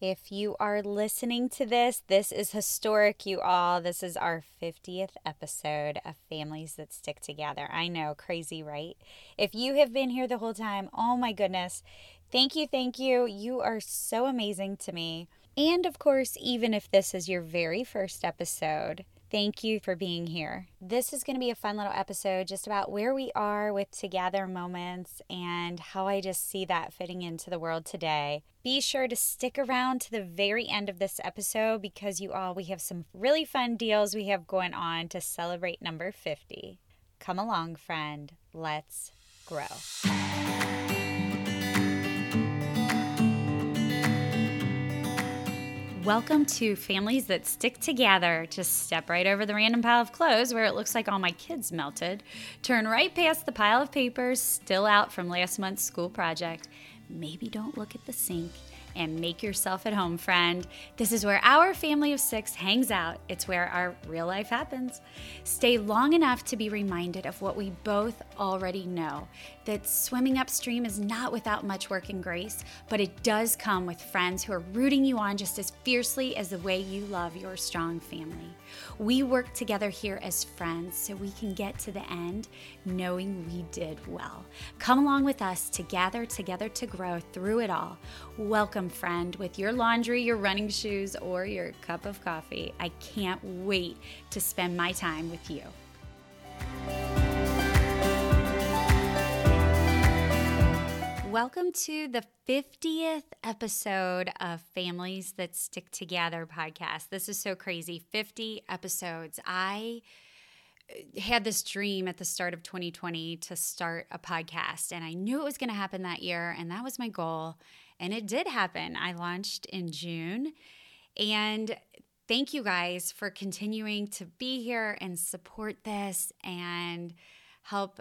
If you are listening to this, this is historic, you all. This is our 50th episode of Families That Stick Together. I know, crazy, right? If you have been here the whole time, oh my goodness, thank you, thank you. You are so amazing to me. And of course, even if this is your very first episode, Thank you for being here. This is going to be a fun little episode just about where we are with Together moments and how I just see that fitting into the world today. Be sure to stick around to the very end of this episode because you all, we have some really fun deals we have going on to celebrate number 50. Come along, friend. Let's grow. Welcome to Families That Stick Together. Just step right over the random pile of clothes where it looks like all my kids melted. Turn right past the pile of papers still out from last month's school project. Maybe don't look at the sink and make yourself at home, friend. This is where our family of six hangs out. It's where our real life happens. Stay long enough to be reminded of what we both already know that swimming upstream is not without much work and grace, but it does come with friends who are rooting you on just as fiercely as the way you love your strong family. We work together here as friends so we can get to the end knowing we did well. Come along with us to gather together to grow through it all. Welcome, friend, with your laundry, your running shoes, or your cup of coffee. I can't wait to spend my time with you. Welcome to the 50th episode of Families That Stick Together podcast. This is so crazy. 50 episodes. I uh, had this dream at the start of 2020 to start a podcast, and I knew it was going to happen that year, and that was my goal. And it did happen. I launched in June. And thank you guys for continuing to be here and support this and help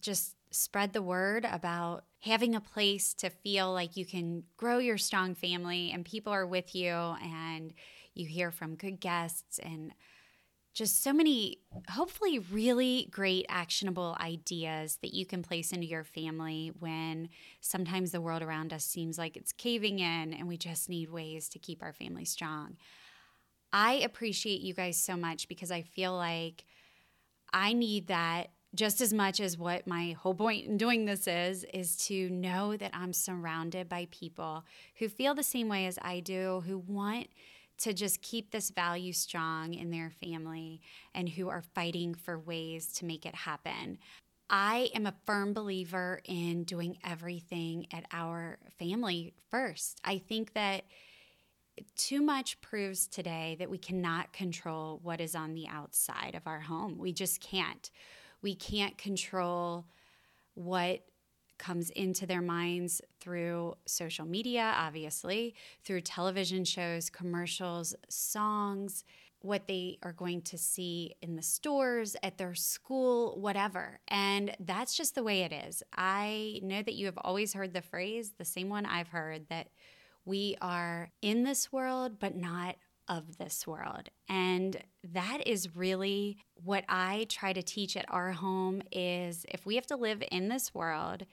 just spread the word about having a place to feel like you can grow your strong family and people are with you and you hear from good guests and just so many, hopefully, really great actionable ideas that you can place into your family when sometimes the world around us seems like it's caving in and we just need ways to keep our family strong. I appreciate you guys so much because I feel like I need that just as much as what my whole point in doing this is is to know that I'm surrounded by people who feel the same way as I do, who want to just keep this value strong in their family and who are fighting for ways to make it happen. I am a firm believer in doing everything at our family first. I think that too much proves today that we cannot control what is on the outside of our home. We just can't. We can't control what comes into their minds through social media, obviously, through television shows, commercials, songs, what they are going to see in the stores, at their school, whatever. And that's just the way it is. I know that you have always heard the phrase, the same one I've heard, that we are in this world, but not of this world. And that is really what I try to teach at our home is if we have to live in this world,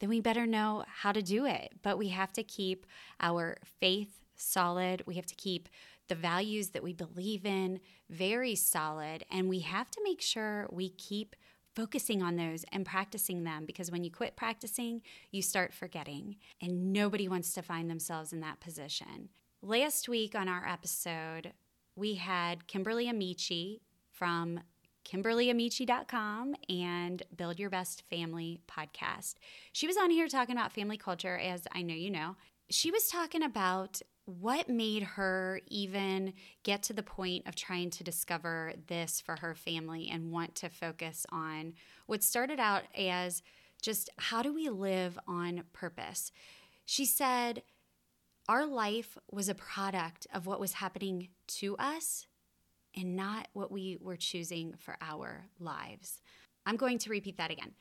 then we better know how to do it. But we have to keep our faith solid. We have to keep the values that we believe in very solid. And we have to make sure we keep focusing on those and practicing them because when you quit practicing, you start forgetting. And nobody wants to find themselves in that position. Last week on our episode, we had Kimberly Amici from KimberlyAmici.com and Build Your Best Family podcast. She was on here talking about family culture, as I know you know. She was talking about what made her even get to the point of trying to discover this for her family and want to focus on what started out as just how do we live on purpose. She said, Our life was a product of what was happening to us and not what we were choosing for our lives. I'm going to repeat that again.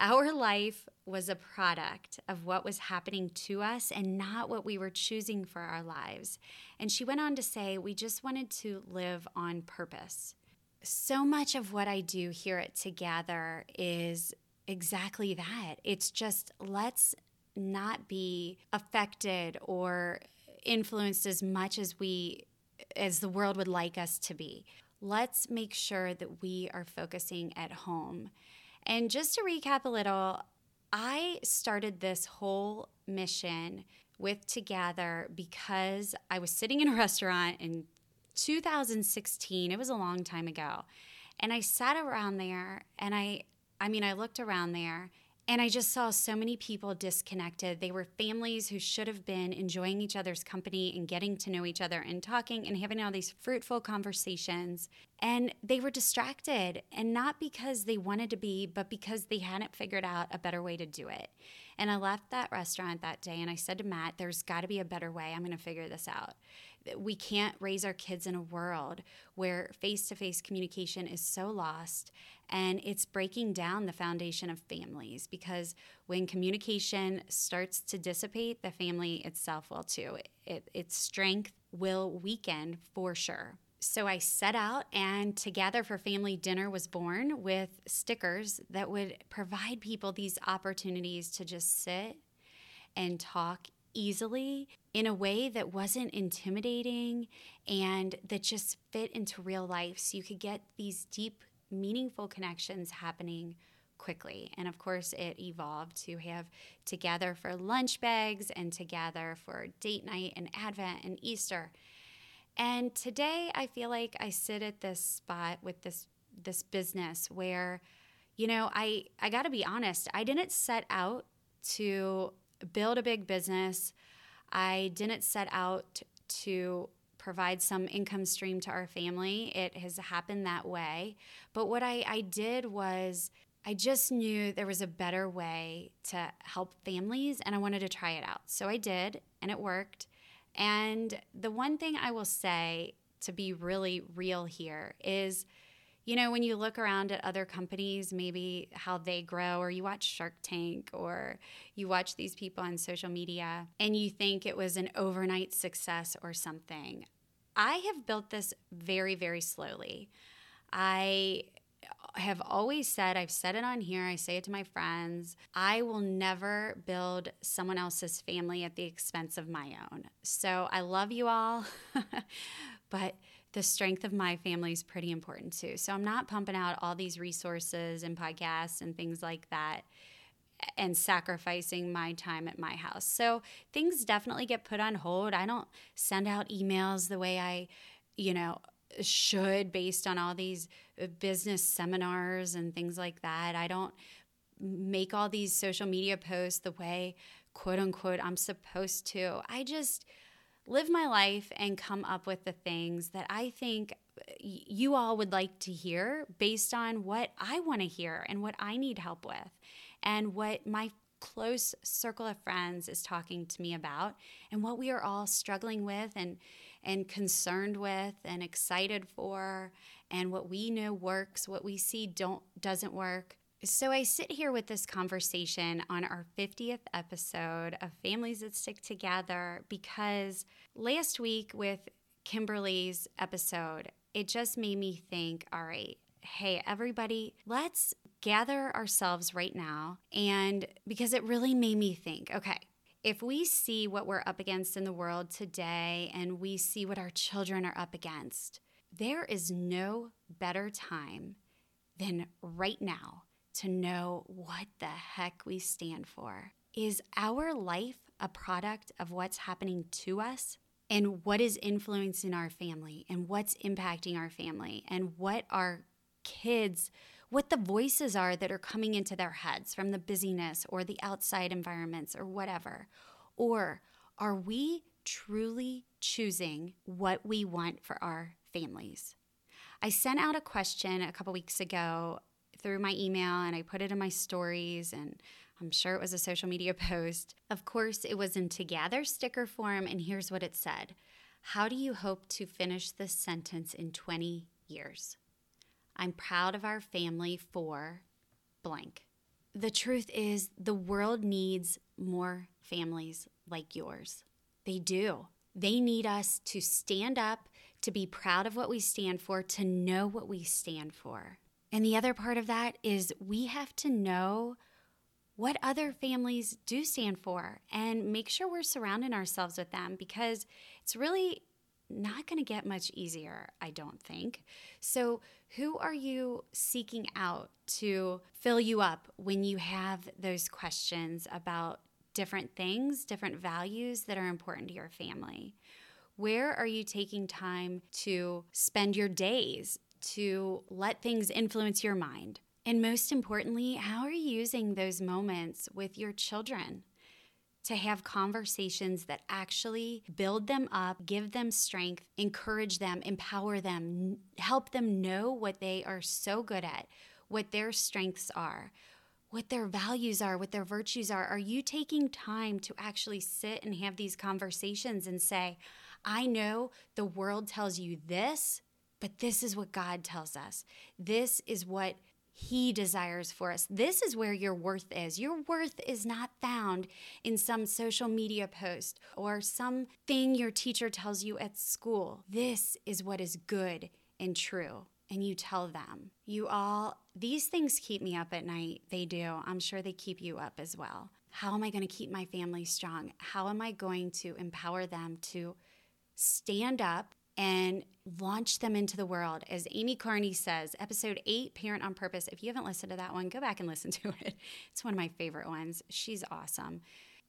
Our life was a product of what was happening to us and not what we were choosing for our lives. And she went on to say, We just wanted to live on purpose. So much of what I do here at Together is exactly that. It's just let's not be affected or influenced as much as we as the world would like us to be. Let's make sure that we are focusing at home. And just to recap a little, I started this whole mission with Together because I was sitting in a restaurant in 2016. It was a long time ago. And I sat around there and I I mean I looked around there and I just saw so many people disconnected. They were families who should have been enjoying each other's company and getting to know each other and talking and having all these fruitful conversations. And they were distracted, and not because they wanted to be, but because they hadn't figured out a better way to do it. And I left that restaurant that day and I said to Matt, there's got to be a better way. I'm going to figure this out. We can't raise our kids in a world where face to face communication is so lost and it's breaking down the foundation of families because when communication starts to dissipate, the family itself will too. It, its strength will weaken for sure. So I set out, and Together for Family Dinner was born with stickers that would provide people these opportunities to just sit and talk easily in a way that wasn't intimidating and that just fit into real life. So you could get these deep meaningful connections happening quickly. And of course, it evolved to have together for lunch bags and together for date night and Advent and Easter. And today I feel like I sit at this spot with this this business where you know, I I got to be honest, I didn't set out to build a big business. I didn't set out to provide some income stream to our family. It has happened that way. But what I, I did was I just knew there was a better way to help families and I wanted to try it out. So I did, and it worked. And the one thing I will say to be really real here is you know, when you look around at other companies, maybe how they grow, or you watch Shark Tank, or you watch these people on social media, and you think it was an overnight success or something. I have built this very, very slowly. I have always said, I've said it on here, I say it to my friends, I will never build someone else's family at the expense of my own. So I love you all, but the strength of my family is pretty important too. So I'm not pumping out all these resources and podcasts and things like that and sacrificing my time at my house. So things definitely get put on hold. I don't send out emails the way I, you know, should based on all these uh, business seminars and things like that. I don't make all these social media posts the way quote unquote I'm supposed to. I just live my life and come up with the things that I think uh, you all would like to hear based on what I want to hear and what I need help with and what my close circle of friends is talking to me about and what we are all struggling with and and concerned with and excited for and what we know works what we see don't doesn't work so i sit here with this conversation on our 50th episode of families that stick together because last week with kimberly's episode it just made me think all right hey everybody let's gather ourselves right now. And because it really made me think okay, if we see what we're up against in the world today and we see what our children are up against, there is no better time than right now to know what the heck we stand for. Is our life a product of what's happening to us? And what is influencing our family, and what's impacting our family, and what our kids what the voices are that are coming into their heads from the busyness or the outside environments or whatever? Or are we truly choosing what we want for our families? I sent out a question a couple weeks ago through my email and I put it in my stories and I'm sure it was a social media post. Of course, it was in Together sticker form, and here's what it said How do you hope to finish this sentence in 20 years? I'm proud of our family for blank. The truth is, the world needs more families like yours. They do. They need us to stand up, to be proud of what we stand for, to know what we stand for. And the other part of that is we have to know what other families do stand for and make sure we're surrounding ourselves with them because it's really not going to get much easier, I don't think. So, who are you seeking out to fill you up when you have those questions about different things, different values that are important to your family? Where are you taking time to spend your days to let things influence your mind? And most importantly, how are you using those moments with your children? to have conversations that actually build them up, give them strength, encourage them, empower them, help them know what they are so good at, what their strengths are, what their values are, what their virtues are. Are you taking time to actually sit and have these conversations and say, I know the world tells you this, but this is what God tells us. This is what he desires for us. This is where your worth is. Your worth is not found in some social media post or something your teacher tells you at school. This is what is good and true. And you tell them. You all, these things keep me up at night. They do. I'm sure they keep you up as well. How am I going to keep my family strong? How am I going to empower them to stand up and launch them into the world. As Amy Carney says, episode eight, Parent on Purpose. If you haven't listened to that one, go back and listen to it. It's one of my favorite ones. She's awesome.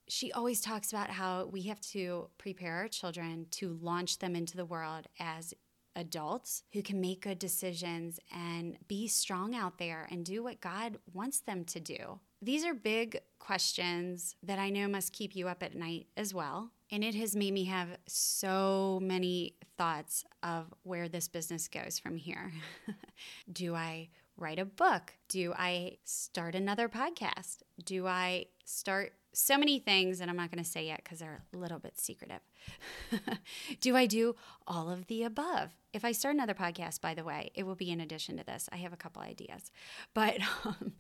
She always talks about how we have to prepare our children to launch them into the world as adults who can make good decisions and be strong out there and do what God wants them to do. These are big questions that I know must keep you up at night as well. And it has made me have so many thoughts of where this business goes from here. Do I write a book? Do I start another podcast? Do I start so many things that I'm not going to say yet because they're a little bit secretive. do I do all of the above? If I start another podcast, by the way, it will be in addition to this. I have a couple ideas. But um,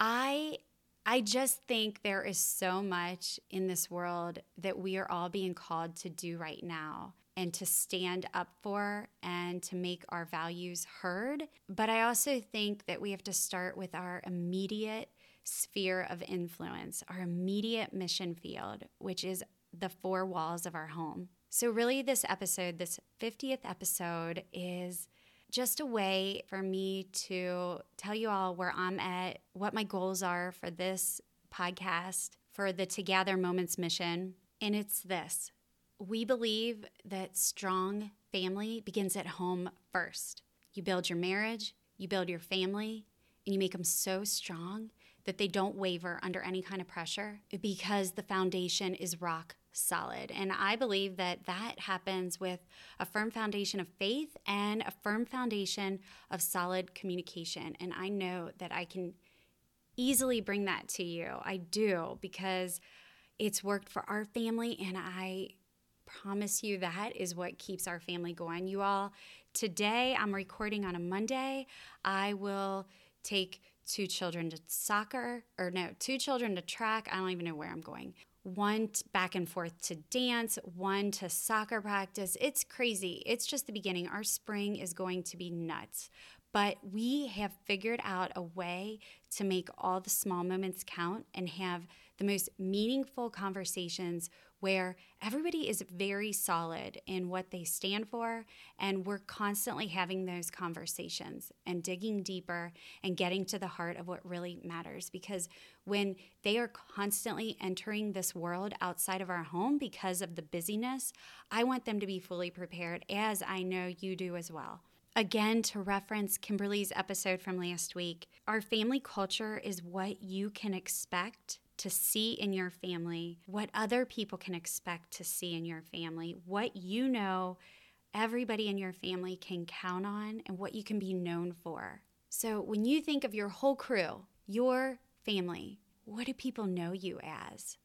I I just think there is so much in this world that we are all being called to do right now and to stand up for and to make our values heard. But I also think that we have to start with our immediate sphere of influence, our immediate mission field, which is the four walls of our home. So, really, this episode, this 50th episode, is just a way for me to tell you all where I'm at, what my goals are for this podcast, for the Together Moments mission. And it's this we believe that strong family begins at home first. You build your marriage, you build your family, and you make them so strong that they don't waver under any kind of pressure because the foundation is rock solid. And I believe that that happens with a firm foundation of faith and a firm foundation of solid communication. And I know that I can easily bring that to you. I do because it's worked for our family and I promise you that is what keeps our family going. You all, today I'm recording on a Monday. I will take two children to soccer, or no, two children to track. I don't even know where I'm going one back and forth to dance, one to soccer practice. It's crazy. It's just the beginning. Our spring is going to be nuts. But we have figured out a way to make all the small moments count and have the most meaningful conversations where everybody is very solid in what they stand for. And we're constantly having those conversations and digging deeper and getting to the heart of what really matters. Because when they are constantly entering this world outside of our home because of the busyness, I want them to be fully prepared, as I know you do as well. Again, to reference Kimberly's episode from last week, our family culture is what you can expect to see in your family, what other people can expect to see in your family, what you know everybody in your family can count on, and what you can be known for. So when you think of your whole crew, your family, what do people know you as?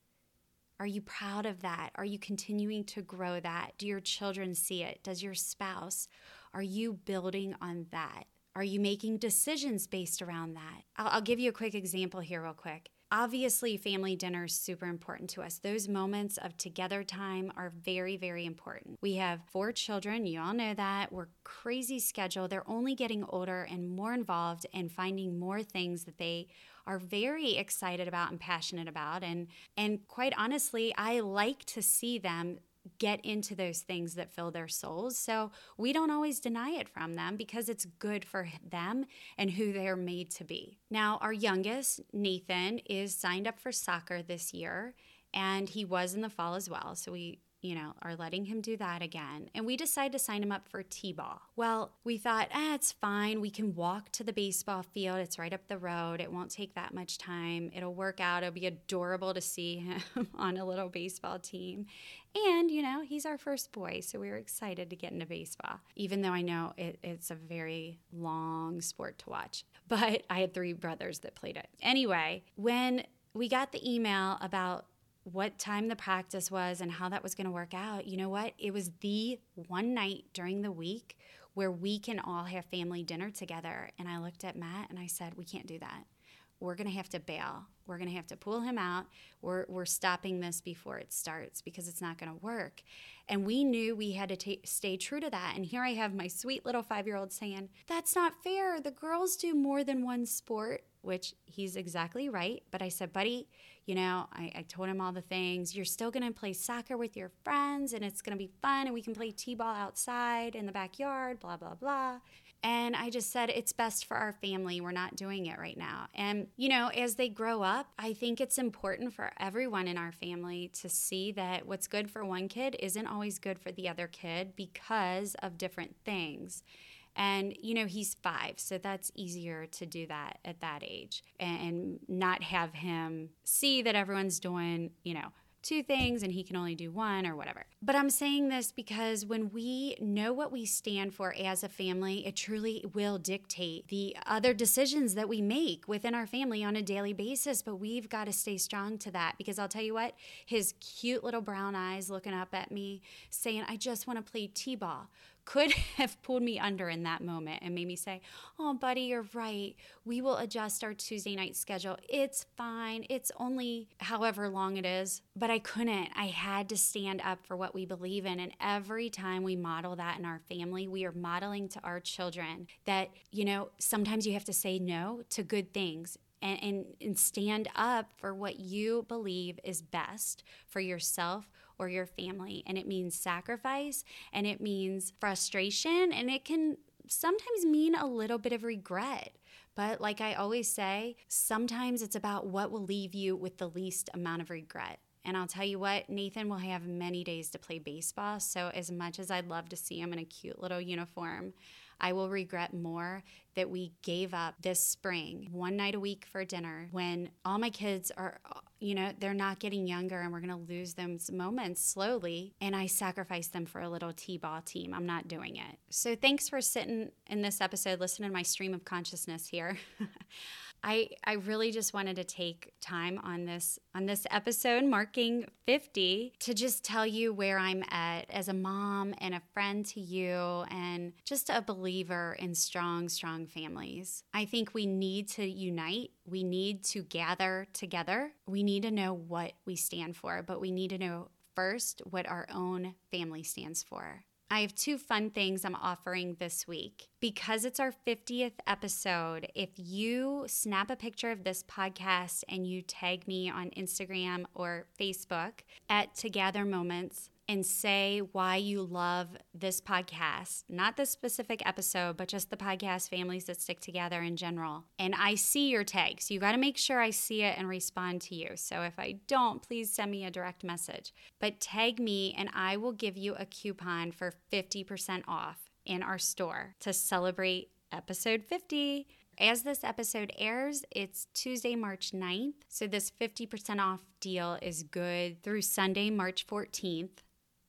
Are you proud of that? Are you continuing to grow that? Do your children see it? Does your spouse? Are you building on that? Are you making decisions based around that? I'll, I'll give you a quick example here, real quick obviously, family dinner is super important to us. Those moments of together time are very, very important. We have four children. You all know that. We're crazy schedule. They're only getting older and more involved and finding more things that they are very excited about and passionate about and and quite honestly I like to see them get into those things that fill their souls. So we don't always deny it from them because it's good for them and who they're made to be. Now, our youngest, Nathan, is signed up for soccer this year and he was in the fall as well. So we you know, are letting him do that again. And we decided to sign him up for T ball. Well, we thought, ah, it's fine. We can walk to the baseball field. It's right up the road. It won't take that much time. It'll work out. It'll be adorable to see him on a little baseball team. And, you know, he's our first boy. So we were excited to get into baseball, even though I know it, it's a very long sport to watch. But I had three brothers that played it. Anyway, when we got the email about what time the practice was and how that was going to work out, you know what? It was the one night during the week where we can all have family dinner together. And I looked at Matt and I said, We can't do that. We're going to have to bail. We're going to have to pull him out. We're, we're stopping this before it starts because it's not going to work. And we knew we had to t- stay true to that. And here I have my sweet little five year old saying, That's not fair. The girls do more than one sport, which he's exactly right. But I said, Buddy, you know, I, I told him all the things. You're still going to play soccer with your friends and it's going to be fun and we can play t ball outside in the backyard, blah, blah, blah. And I just said, it's best for our family. We're not doing it right now. And, you know, as they grow up, I think it's important for everyone in our family to see that what's good for one kid isn't always good for the other kid because of different things. And, you know, he's five, so that's easier to do that at that age and, not have him see that everyone's doing, you know, two things and he can only do one or whatever. But I'm saying this because when we know what we stand for as a family, it truly will dictate the other decisions that we make within our family on a daily basis. But we've got to stay strong to that because I'll tell you what, his cute little brown eyes looking up at me saying, I just want to play T ball could have pulled me under in that moment and made me say, Oh, buddy, you're right. We will adjust our Tuesday night schedule. It's fine. It's only however long it is. But I couldn't. I had to stand up for what we believe in. And every time we model that in our family, we are modeling to our children that, you know, sometimes you have to say no to good things. And, and, and stand up for what you believe is best for yourself or your family. And it means sacrifice and it means frustration and it can sometimes mean a little bit of regret. But like I always say, sometimes it's about what will leave you with the least amount of regret. And I'll tell you what, Nathan will have many days to play baseball. So, as much as I'd love to see him in a cute little uniform, I will regret more that we gave up this spring one night a week for dinner when all my kids are, you know, they're not getting younger and we're going to lose them moments slowly. And I sacrificed them for a little T ball team. I'm not doing it. So thanks for sitting in this episode, listening to my stream of consciousness here. I I really just wanted to take time on this on this episode marking 50 to just tell you where I'm at as a mom and a friend to you and just a believer in strong strong families. I think we need to unite. We need to gather together. We need to know what we stand for, but we need to know first what our own family stands for. I have two fun things I'm offering this week. Because it's our 50th episode, if you snap a picture of this podcast and you tag me on Instagram or Facebook at Together Moments, and say why you love this podcast, not this specific episode, but just the podcast Families That Stick Together in general. And I see your tags. You got to make sure I see it and respond to you. So if I don't, please send me a direct message. But tag me and I will give you a coupon for 50% off in our store to celebrate episode 50. As this episode airs, it's Tuesday, March 9th. So this 50% off deal is good through Sunday, March 14th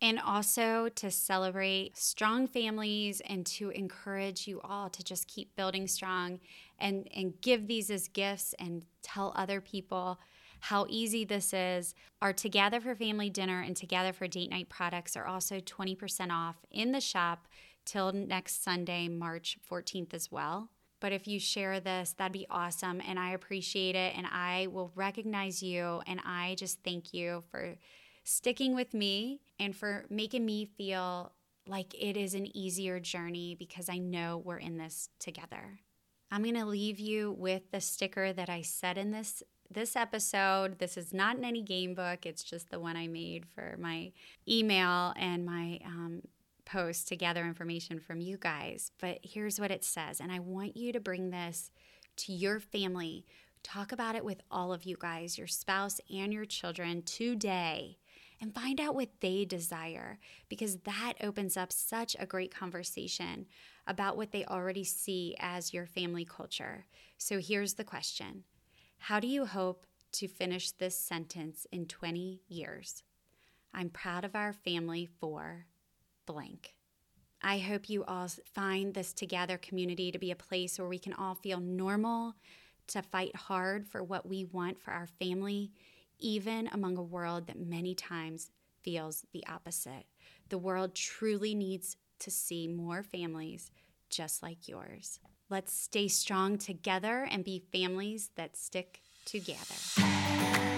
and also to celebrate strong families and to encourage you all to just keep building strong and, and give these as gifts and tell other people how easy this is. Our Together for Family Dinner and Together for Date Night products are also 20% off in the shop till next Sunday, March 14th as well. But if you share this, that'd be awesome. And I appreciate it. And I will recognize you. And I just thank you for sticking with me and for making me feel like it is an easier journey because I know we're in this together. I'm going to leave you with the sticker that I said in this this episode. This is not in any game book. It's just the one I made for my email and my um, post to gather information from you guys. But here's what it says, and I want you to bring this to your family. Talk about it with all of you guys, your spouse and your children today and find out what they desire because that opens up such a great conversation about what they already see as your family culture. So here's the question How do you hope to finish this sentence in 20 years? I'm proud of our family for blank. I hope you all find this together community to be a place where we can all feel normal, to fight hard for what we want for our family even among a world that many times feels the opposite. The world truly needs to see more families just like yours. Let's stay strong together and be families that stick together.